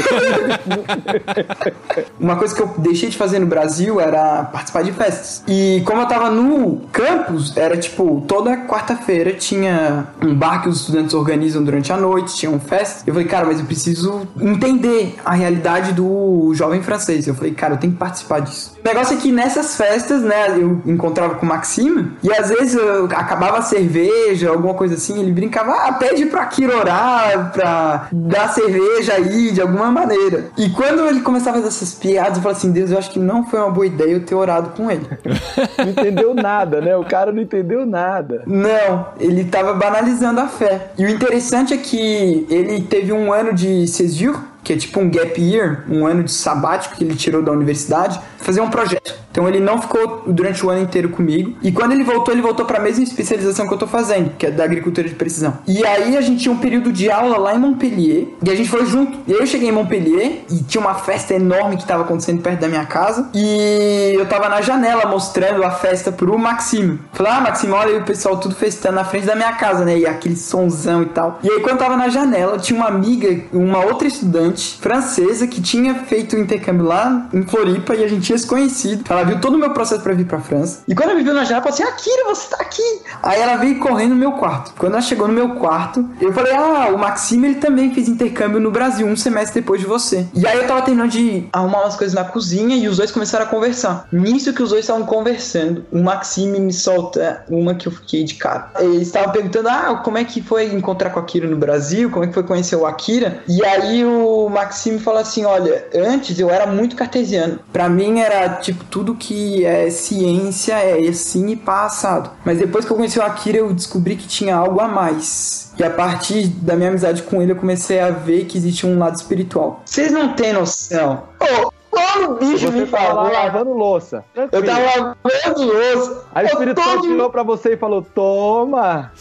Uma coisa que eu deixei de fazer no Brasil era participar de festas. E como eu tava no campus, era tipo, toda quarta-feira tinha um bar que os estudantes organizam durante a noite, tinha um festa. Eu falei, cara, mas eu preciso entender a realidade do jovem francês. Eu falei, cara, eu tenho que participar disso. O negócio é que nessas festas, né, eu encontrava com o Maxime e às vezes eu acabava a cerveja, alguma coisa assim, ele brincava, ah, pede pra Kiro orar, pra dar cerveja aí de alguma maneira. E quando ele começava a fazer essas piadas, eu falei assim: Deus, eu acho que não foi uma boa ideia eu ter orado com ele. não entendeu nada, né? O cara não entendeu nada. Não, ele tava banalizando a fé. E o interessante é que ele teve um ano de césure que é tipo um gap year, um ano de sabático que ele tirou da universidade, fazer um projeto. Então ele não ficou durante o ano inteiro comigo. E quando ele voltou, ele voltou para a mesma especialização que eu tô fazendo, que é da agricultura de precisão. E aí a gente tinha um período de aula lá em Montpellier, e a gente foi junto. Eu cheguei em Montpellier e tinha uma festa enorme que estava acontecendo perto da minha casa, e eu tava na janela mostrando a festa pro Maxime. Falei: "Ah, Maxime, olha aí o pessoal tudo festando na frente da minha casa, né? E aquele sonzão e tal". E aí quando eu tava na janela, tinha uma amiga, uma outra estudante francesa que tinha feito um intercâmbio lá em Floripa e a gente tinha se conhecido. Ela viu todo o meu processo para vir pra França. E quando ela me viu na janela, ela falou assim: Akira, você tá aqui. Aí ela veio correndo no meu quarto. Quando ela chegou no meu quarto, eu falei: Ah, o Maxime ele também fez intercâmbio no Brasil um semestre depois de você. E aí eu tava terminando de arrumar umas coisas na cozinha e os dois começaram a conversar. Nisso que os dois estavam conversando, o Maxime me solta uma que eu fiquei de cara. Eles estavam perguntando: Ah, como é que foi encontrar com a Akira no Brasil? Como é que foi conhecer o Akira? E aí o o Maxime falou assim: olha, antes eu era muito cartesiano. Para mim era tipo tudo que é ciência é assim e passado. Mas depois que eu conheci o Akira, eu descobri que tinha algo a mais. E a partir da minha amizade com ele, eu comecei a ver que existia um lado espiritual. Vocês não têm noção. Oh, o bicho você me tava falou, lá lavando louça. eu tava lavando louça. Aí o Espírito Santo todo- virou pra você e falou: Toma!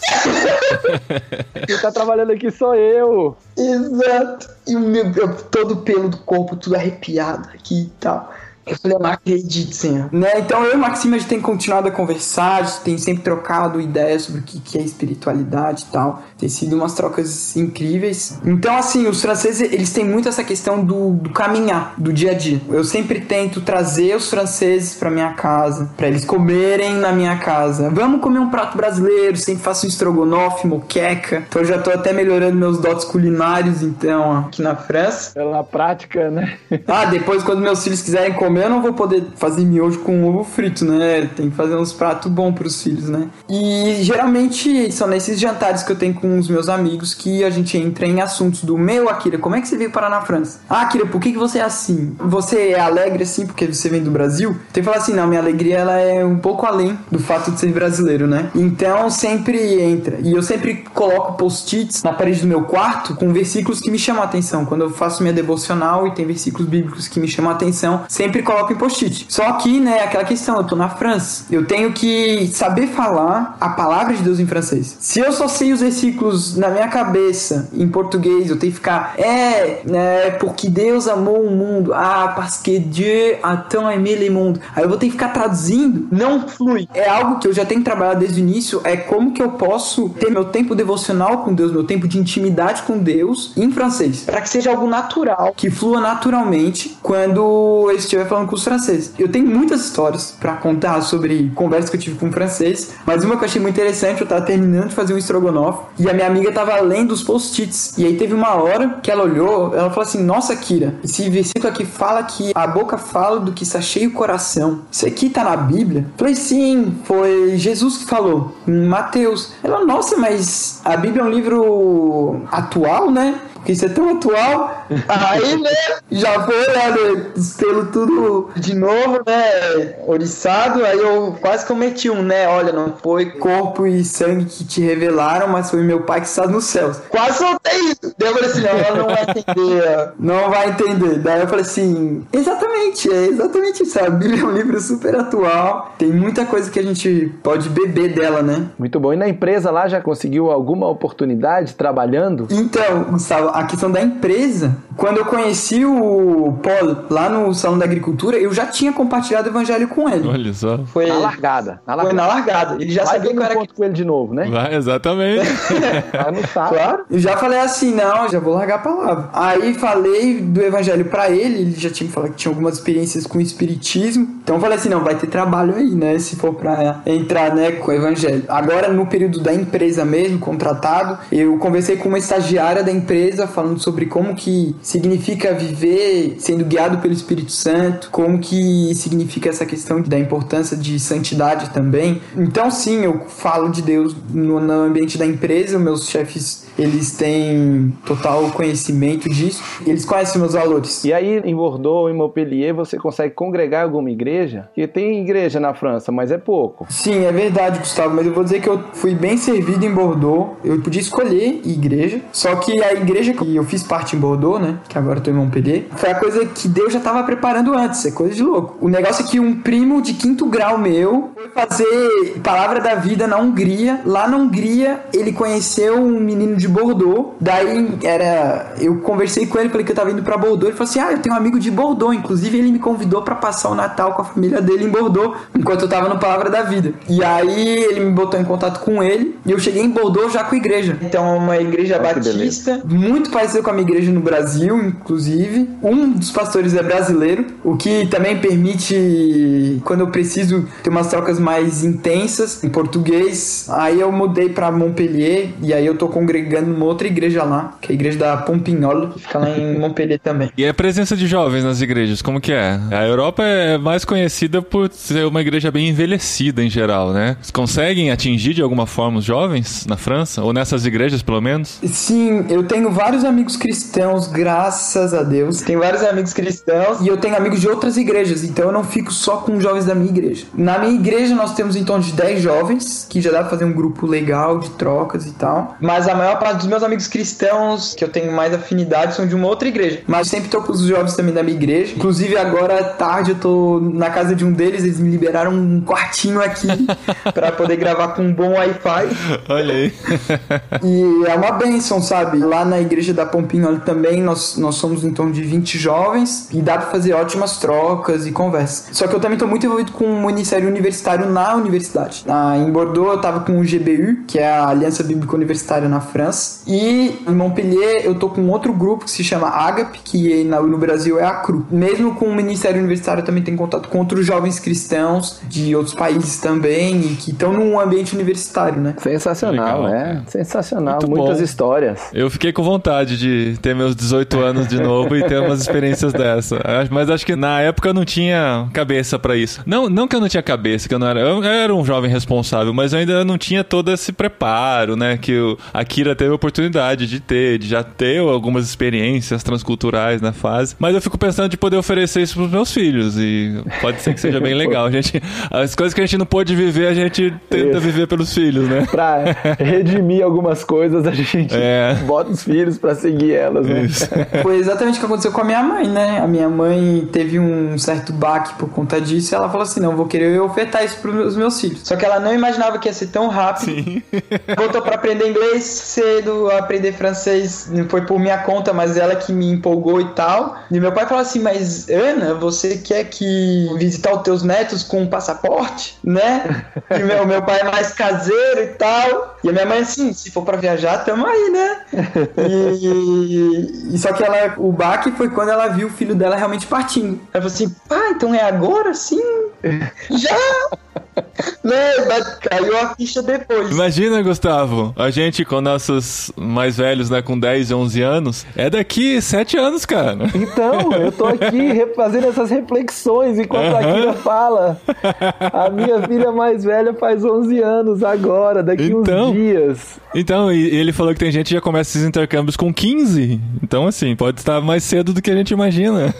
Quem tá trabalhando aqui sou eu. Exato. E o meu, eu- todo o pelo do corpo, tudo arrepiado aqui e tal. Eu falei, eu não acredito, senhor. Né? Então eu e o Maxime, a gente tem continuado a conversar, a gente tem sempre trocado ideias sobre o que que é espiritualidade e tal. Tem sido umas trocas incríveis. Então, assim, os franceses, eles têm muito essa questão do, do caminhar, do dia a dia. Eu sempre tento trazer os franceses pra minha casa, pra eles comerem na minha casa. Vamos comer um prato brasileiro, sempre faço um estrogonofe, moqueca. Então eu já tô até melhorando meus dotes culinários, então, ó, aqui na França. Pela prática, né? Ah, depois quando meus filhos quiserem comer, eu não vou poder fazer miojo com ovo frito, né? Tem que fazer uns pratos bons pros filhos, né? E geralmente são nesses jantares que eu tenho com os meus amigos que a gente entra em assuntos do meu, Akira, como é que você veio parar na França? Ah, Akira, por que, que você é assim? Você é alegre assim porque você vem do Brasil? Tem que falar assim, não, minha alegria ela é um pouco além do fato de ser brasileiro, né? Então sempre entra. E eu sempre coloco post-its na parede do meu quarto com versículos que me chamam a atenção. Quando eu faço minha devocional e tem versículos bíblicos que me chamam a atenção, sempre coloco em post-it. Só que, né, aquela questão, eu tô na França. Eu tenho que saber falar a palavra de Deus em francês. Se eu só sei os versículos na minha cabeça em português, eu tenho que ficar é, né, porque Deus amou o mundo. Ah, parce que Dieu a tant aimé le monde. Aí eu vou ter que ficar traduzindo. Não flui. É algo que eu já tenho que trabalhar desde o início. É como que eu posso ter meu tempo devocional com Deus, meu tempo de intimidade com Deus em francês. Para que seja algo natural, que flua naturalmente quando eu estiver falando com os franceses. Eu tenho muitas histórias para contar sobre conversas que eu tive com francês, mas uma que eu achei muito interessante, eu tava terminando de fazer um estrogonofe e a minha amiga tava lendo os post-its. E aí teve uma hora que ela olhou, ela falou assim: Nossa, Kira, esse versículo aqui fala que a boca fala do que está cheio o coração. Isso aqui tá na Bíblia? Eu Falei, sim, foi Jesus que falou, em Mateus. Ela, nossa, mas a Bíblia é um livro atual, né? Porque isso é tão atual. Aí, né? Já foi lá, né? Os pelos tudo de novo, né? Oriçado. Aí eu quase cometi um, né? Olha, não foi corpo e sangue que te revelaram, mas foi meu pai que está nos céus. Quase soltei isso. Daí eu falei assim: não, ela não vai entender. Não vai entender. Daí eu falei assim: exatamente, é exatamente isso. A Bíblia é um livro super atual. Tem muita coisa que a gente pode beber dela, né? Muito bom. E na empresa lá já conseguiu alguma oportunidade trabalhando? Então, Gustavo, a questão da empresa, quando eu conheci o Paulo lá no Salão da Agricultura, eu já tinha compartilhado o evangelho com ele. Olha só. Foi Na largada. Na Foi largada. na largada. Ele já Vai sabia que eu era encontro com ele de novo, né? Vai, exatamente. Vai no sábado. Claro. Eu já falei assim, não, já vou largar a palavra. Aí falei do evangelho pra ele, ele já tinha me falado que tinha algumas experiências com o espiritismo. Então eu falei assim, não, vai ter trabalho aí, né, se for pra entrar, né, com o evangelho. Agora, no período da empresa mesmo, contratado, eu conversei com uma estagiária da empresa falando sobre como que significa viver sendo guiado pelo Espírito Santo, como que significa essa questão da importância de santidade também. Então, sim, eu falo de Deus no, no ambiente da empresa, meus chefes eles têm total conhecimento disso, eles conhecem meus valores. E aí, em Bordeaux, em Montpellier, você consegue congregar alguma igreja? Porque tem igreja na França, mas é pouco. Sim, é verdade, Gustavo, mas eu vou dizer que eu fui bem servido em Bordeaux. Eu podia escolher igreja, só que a igreja que eu fiz parte em Bordeaux, né, que agora eu tô em Montpellier, foi a coisa que Deus já tava preparando antes, é coisa de louco. O negócio é que um primo de quinto grau meu foi fazer Palavra da Vida na Hungria. Lá na Hungria, ele conheceu um menino de Bordeaux. Daí era, eu conversei com ele, falei que eu tava indo pra Bordeaux. Ele falou assim: "Ah, eu tenho um amigo de Bordeaux, inclusive ele me convidou pra passar o Natal com a família dele em Bordeaux, enquanto eu tava no Palavra da Vida". E aí ele me botou em contato com ele e eu cheguei em Bordeaux já com a igreja. Então, é uma igreja que batista, muito parecida com a minha igreja no Brasil, inclusive. Um dos pastores é brasileiro, o que também permite quando eu preciso ter umas trocas mais intensas em português. Aí eu mudei pra Montpellier e aí eu tô congregando numa outra igreja lá, que é a igreja da Pompignola, que fica lá em Montpellier também. E a presença de jovens nas igrejas, como que é? A Europa é mais conhecida por ser uma igreja bem envelhecida em geral, né? Vocês conseguem atingir de alguma forma os jovens na França? Ou nessas igrejas, pelo menos? Sim, eu tenho vários amigos cristãos, graças a Deus. Tenho vários amigos cristãos e eu tenho amigos de outras igrejas, então eu não fico só com jovens da minha igreja. Na minha igreja nós temos em torno de 10 jovens, que já dá pra fazer um grupo legal de trocas e tal. Mas a maior parte dos meus amigos cristãos, que eu tenho mais afinidade, são de uma outra igreja. Mas sempre tô com os jovens também da minha igreja. Inclusive agora à tarde eu tô na casa de um deles, eles me liberaram um quartinho aqui para poder gravar com um bom Wi-Fi. Olha aí. e é uma benção, sabe? Lá na igreja da Pompinho também nós, nós somos em torno de 20 jovens e dá para fazer ótimas trocas e conversas. Só que eu também tô muito envolvido com o ministério universitário na universidade. Ah, em Bordeaux eu tava com o GBU, que é a Aliança Bíblica Universitária na França, e em Montpellier eu tô com outro grupo que se chama AGAP, que no Brasil é a CRU. Mesmo com o ministério universitário eu também tenho contato com outros jovens cristãos de outros países também e que estão num ambiente universitário, né? Sensacional, Legal, é. Sensacional, Muito muitas bom. histórias. Eu fiquei com vontade de ter meus 18 anos de novo e ter umas experiências dessa. Mas acho que na época eu não tinha cabeça para isso. Não, não que eu não tinha cabeça, que eu não era. Eu era um jovem responsável, mas eu ainda não tinha todo esse preparo, né? Que o Akira teve a oportunidade de ter, de já ter algumas experiências transculturais na fase. Mas eu fico pensando de poder oferecer isso pros meus filhos. E pode ser que seja bem legal. A gente, as coisas que a gente não pôde viver, a gente tenta isso. viver pelos filhos, né? Pra redimir algumas coisas, a gente é. bota os filhos para seguir elas, né? Isso. Foi exatamente o que aconteceu com a minha mãe, né? A minha mãe teve um certo baque por conta disso e ela falou assim: não, vou querer ofertar isso pros meus filhos. Só que ela não imaginava que ia ser tão rápido. Sim. Voltou para aprender inglês cedo, aprender francês, não foi por minha conta, mas ela que me empolgou e tal. E meu pai falou assim: mas Ana, você quer que visitar os teus netos com um passaporte, né? E meu, meu pai é mais caseiro e tal. E a minha mãe assim, se for para viajar, tamo aí, né? E, e, só que ela, o baque foi quando ela viu o filho dela realmente partindo. Ela falou assim, ah, então é agora sim? Já! Caiu a ficha depois. Imagina, Gustavo, a gente com nossos mais velhos, né, com 10 e 11 anos, é daqui 7 anos, cara. Então, eu tô aqui fazendo essas reflexões enquanto a Kira fala. A minha filha mais velha faz 11 anos agora, daqui então, uns dias. Então, e ele falou que tem gente que já começa esses intercâmbios com 15. Então, assim, pode estar mais cedo do que a gente imagina.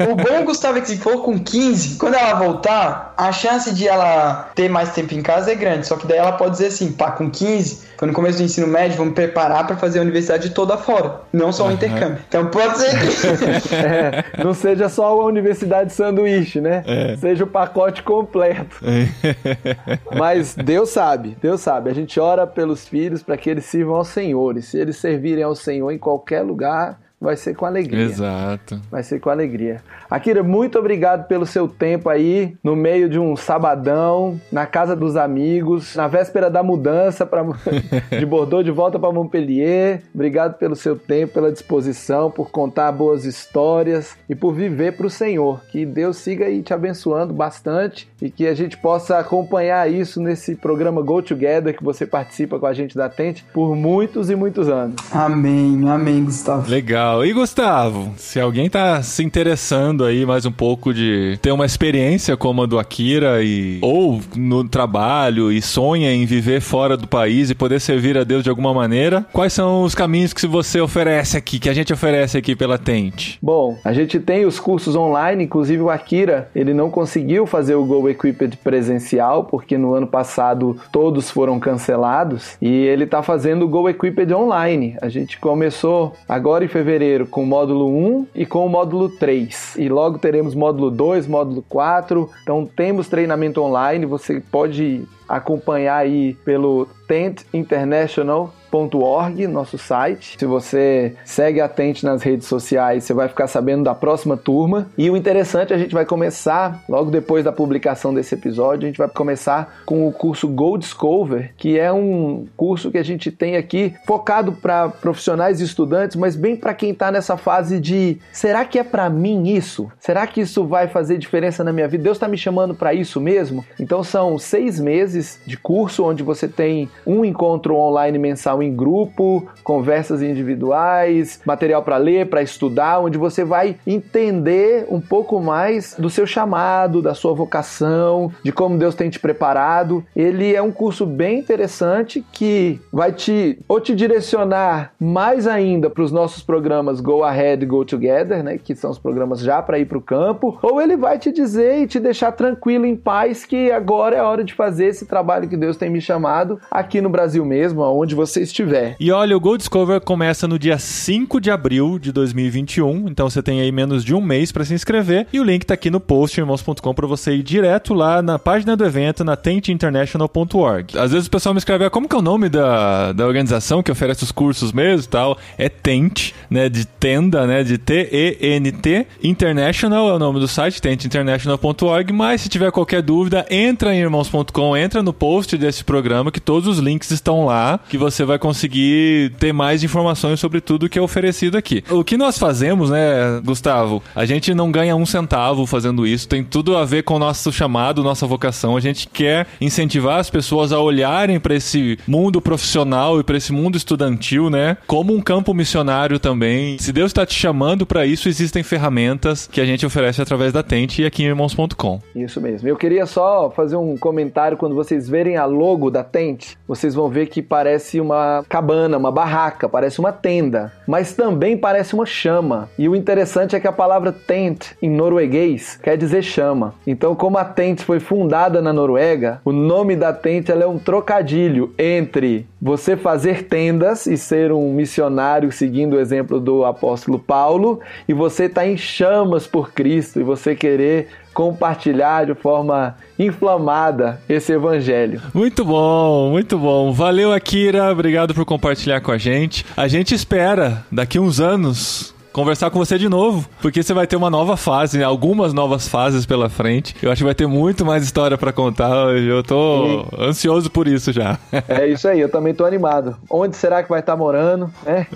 O bom, Gustavo, é que se for com 15, quando ela voltar, a chance de ela ter mais tempo em casa é grande. Só que daí ela pode dizer assim, pá, com 15, foi no começo do ensino médio, vamos preparar para fazer a universidade toda fora, não só o uhum. intercâmbio. Então pode ser que. é, não seja só a universidade sanduíche, né? É. Seja o pacote completo. É. Mas Deus sabe, Deus sabe. A gente ora pelos filhos para que eles sirvam ao Senhor. E se eles servirem ao Senhor em qualquer lugar, vai ser com alegria. Exato. Vai ser com alegria. Akira, muito obrigado pelo seu tempo aí, no meio de um sabadão, na casa dos amigos, na véspera da mudança pra, de Bordeaux de volta para Montpellier. Obrigado pelo seu tempo, pela disposição, por contar boas histórias e por viver para o Senhor. Que Deus siga aí te abençoando bastante e que a gente possa acompanhar isso nesse programa Go Together que você participa com a gente da Tente por muitos e muitos anos. Amém, amém, Gustavo. Legal. Legal. E Gustavo, se alguém tá se interessando aí mais um pouco de ter uma experiência como a do Akira e ou no trabalho e sonha em viver fora do país e poder servir a Deus de alguma maneira, quais são os caminhos que você oferece aqui, que a gente oferece aqui pela Tente? Bom, a gente tem os cursos online, inclusive o Akira, ele não conseguiu fazer o Go Equipped presencial porque no ano passado todos foram cancelados e ele tá fazendo o Go Equipped online. A gente começou agora em fevereiro fevereiro com o módulo 1 e com o módulo 3. E logo teremos módulo 2, módulo 4. Então temos treinamento online, você pode acompanhar aí pelo Tent International org, nosso site. Se você segue atente nas redes sociais, você vai ficar sabendo da próxima turma. E o interessante, a gente vai começar, logo depois da publicação desse episódio, a gente vai começar com o curso Go Discover, que é um curso que a gente tem aqui focado para profissionais e estudantes, mas bem para quem está nessa fase de será que é para mim isso? Será que isso vai fazer diferença na minha vida? Deus está me chamando para isso mesmo? Então são seis meses de curso, onde você tem um encontro online mensal em grupo, conversas individuais, material para ler, para estudar, onde você vai entender um pouco mais do seu chamado, da sua vocação, de como Deus tem te preparado. Ele é um curso bem interessante que vai te ou te direcionar mais ainda para os nossos programas Go Ahead, Go Together, né, que são os programas já para ir para o campo, ou ele vai te dizer e te deixar tranquilo em paz que agora é hora de fazer esse trabalho que Deus tem me chamado aqui no Brasil mesmo, aonde você estiver. E olha, o Go Discover começa no dia 5 de abril de 2021, então você tem aí menos de um mês para se inscrever e o link tá aqui no post irmãos.com para você ir direto lá na página do evento na tentinternational.org. Às vezes o pessoal me escreve, ah, como que é o nome da, da organização que oferece os cursos mesmo e tal? É Tent, né, de tenda, né, de T-E-N-T, International é o nome do site, tentinternational.org, mas se tiver qualquer dúvida, entra em irmãos.com, entra no post desse programa que todos os links estão lá, que você vai conseguir ter mais informações sobre tudo que é oferecido aqui. O que nós fazemos, né, Gustavo? A gente não ganha um centavo fazendo isso, tem tudo a ver com o nosso chamado, nossa vocação. A gente quer incentivar as pessoas a olharem para esse mundo profissional e para esse mundo estudantil, né, como um campo missionário também. Se Deus está te chamando para isso, existem ferramentas que a gente oferece através da Tente e aqui em irmãos.com. Isso mesmo. Eu queria só fazer um comentário quando vocês verem a logo da Tente, vocês vão ver que parece uma cabana, uma barraca, parece uma tenda, mas também parece uma chama. E o interessante é que a palavra tent em norueguês quer dizer chama. Então, como a Tent foi fundada na Noruega, o nome da Tent é um trocadilho entre você fazer tendas e ser um missionário seguindo o exemplo do apóstolo Paulo e você estar tá em chamas por Cristo e você querer compartilhar de forma inflamada esse evangelho. Muito bom, muito bom. Valeu, Akira. Obrigado por compartilhar com a gente. A gente espera daqui uns anos conversar com você de novo, porque você vai ter uma nova fase, algumas novas fases pela frente. Eu acho que vai ter muito mais história para contar. Eu tô e... ansioso por isso já. É isso aí, eu também tô animado. Onde será que vai estar tá morando? É.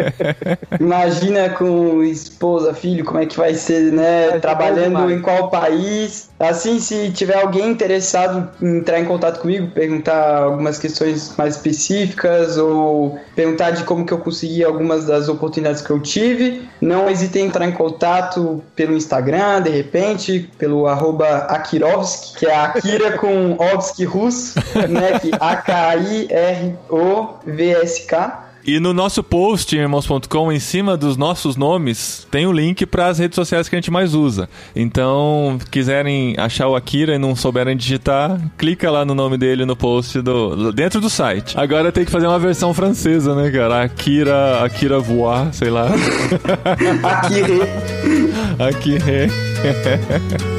Imagina com esposa, filho, como é que vai ser, né? Vai Trabalhando em qual país. Assim, se tiver alguém interessado em entrar em contato comigo, perguntar algumas questões mais específicas ou perguntar de como que eu consegui algumas das oportunidades que eu tive, não hesitem em entrar em contato pelo Instagram, de repente, pelo arroba Akirovski, que é Akira com Ovski russo, né? Que A-K-I-R-O-V-S-K. E no nosso post, irmãos.com, em cima dos nossos nomes, tem o link para as redes sociais que a gente mais usa. Então, quiserem achar o Akira e não souberem digitar, clica lá no nome dele no post do dentro do site. Agora tem que fazer uma versão francesa, né, cara? Akira, Akira voar, sei lá. Akire. Akire.